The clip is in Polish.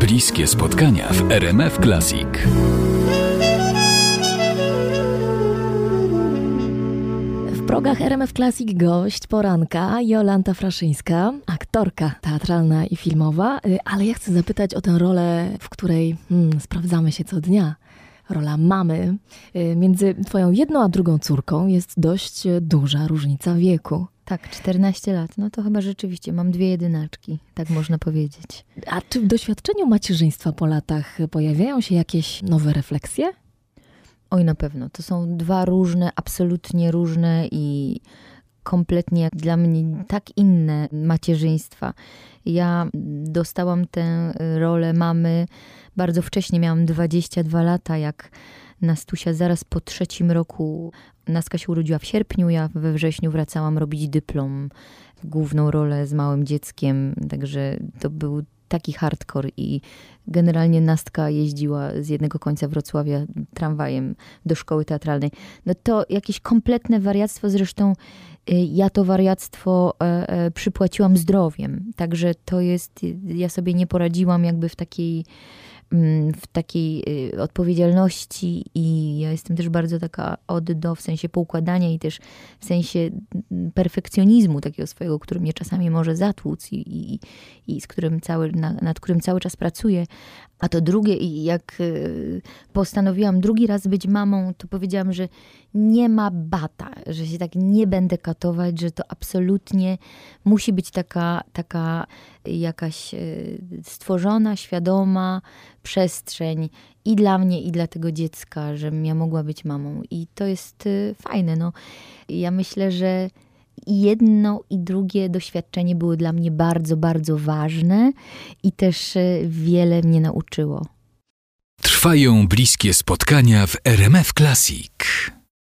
Bliskie spotkania w RMF Classic. W progach RMF Classic gość poranka Jolanta Fraszyńska, aktorka teatralna i filmowa, Y, ale ja chcę zapytać o tę rolę, w której hmm, sprawdzamy się co dnia. Rola mamy. Y, Między twoją jedną a drugą córką jest dość y, duża różnica wieku. Tak, 14 lat. No to chyba rzeczywiście mam dwie jedynaczki, tak można powiedzieć. A czy w doświadczeniu macierzyństwa po latach pojawiają się jakieś nowe refleksje? Oj, na pewno. To są dwa różne, absolutnie różne i kompletnie jak dla mnie tak inne macierzyństwa. Ja dostałam tę rolę mamy bardzo wcześnie, miałam 22 lata, jak Nastusia zaraz po trzecim roku, Naska się urodziła w sierpniu, ja we wrześniu wracałam robić dyplom, główną rolę z małym dzieckiem, także to był taki hardcore i generalnie Nastka jeździła z jednego końca Wrocławia tramwajem do szkoły teatralnej. No to jakieś kompletne wariactwo, zresztą y, ja to wariactwo e, e, przypłaciłam zdrowiem, także to jest, ja sobie nie poradziłam jakby w takiej w takiej y, odpowiedzialności i ja jestem też bardzo taka od do, w sensie poukładania i też w sensie mm, perfekcjonizmu takiego swojego, który mnie czasami może zatłuc i, i, i z którym cały, na, nad którym cały czas pracuję. A to drugie, i jak y, postanowiłam drugi raz być mamą, to powiedziałam, że nie ma bata, że się tak nie będę katować, że to absolutnie musi być taka, taka jakaś y, stworzona, świadoma przestrzeń i dla mnie, i dla tego dziecka, żebym ja mogła być mamą. I to jest y, fajne. No. Ja myślę, że jedno i drugie doświadczenie były dla mnie bardzo, bardzo ważne i też y, wiele mnie nauczyło. Trwają bliskie spotkania w RMF Classic.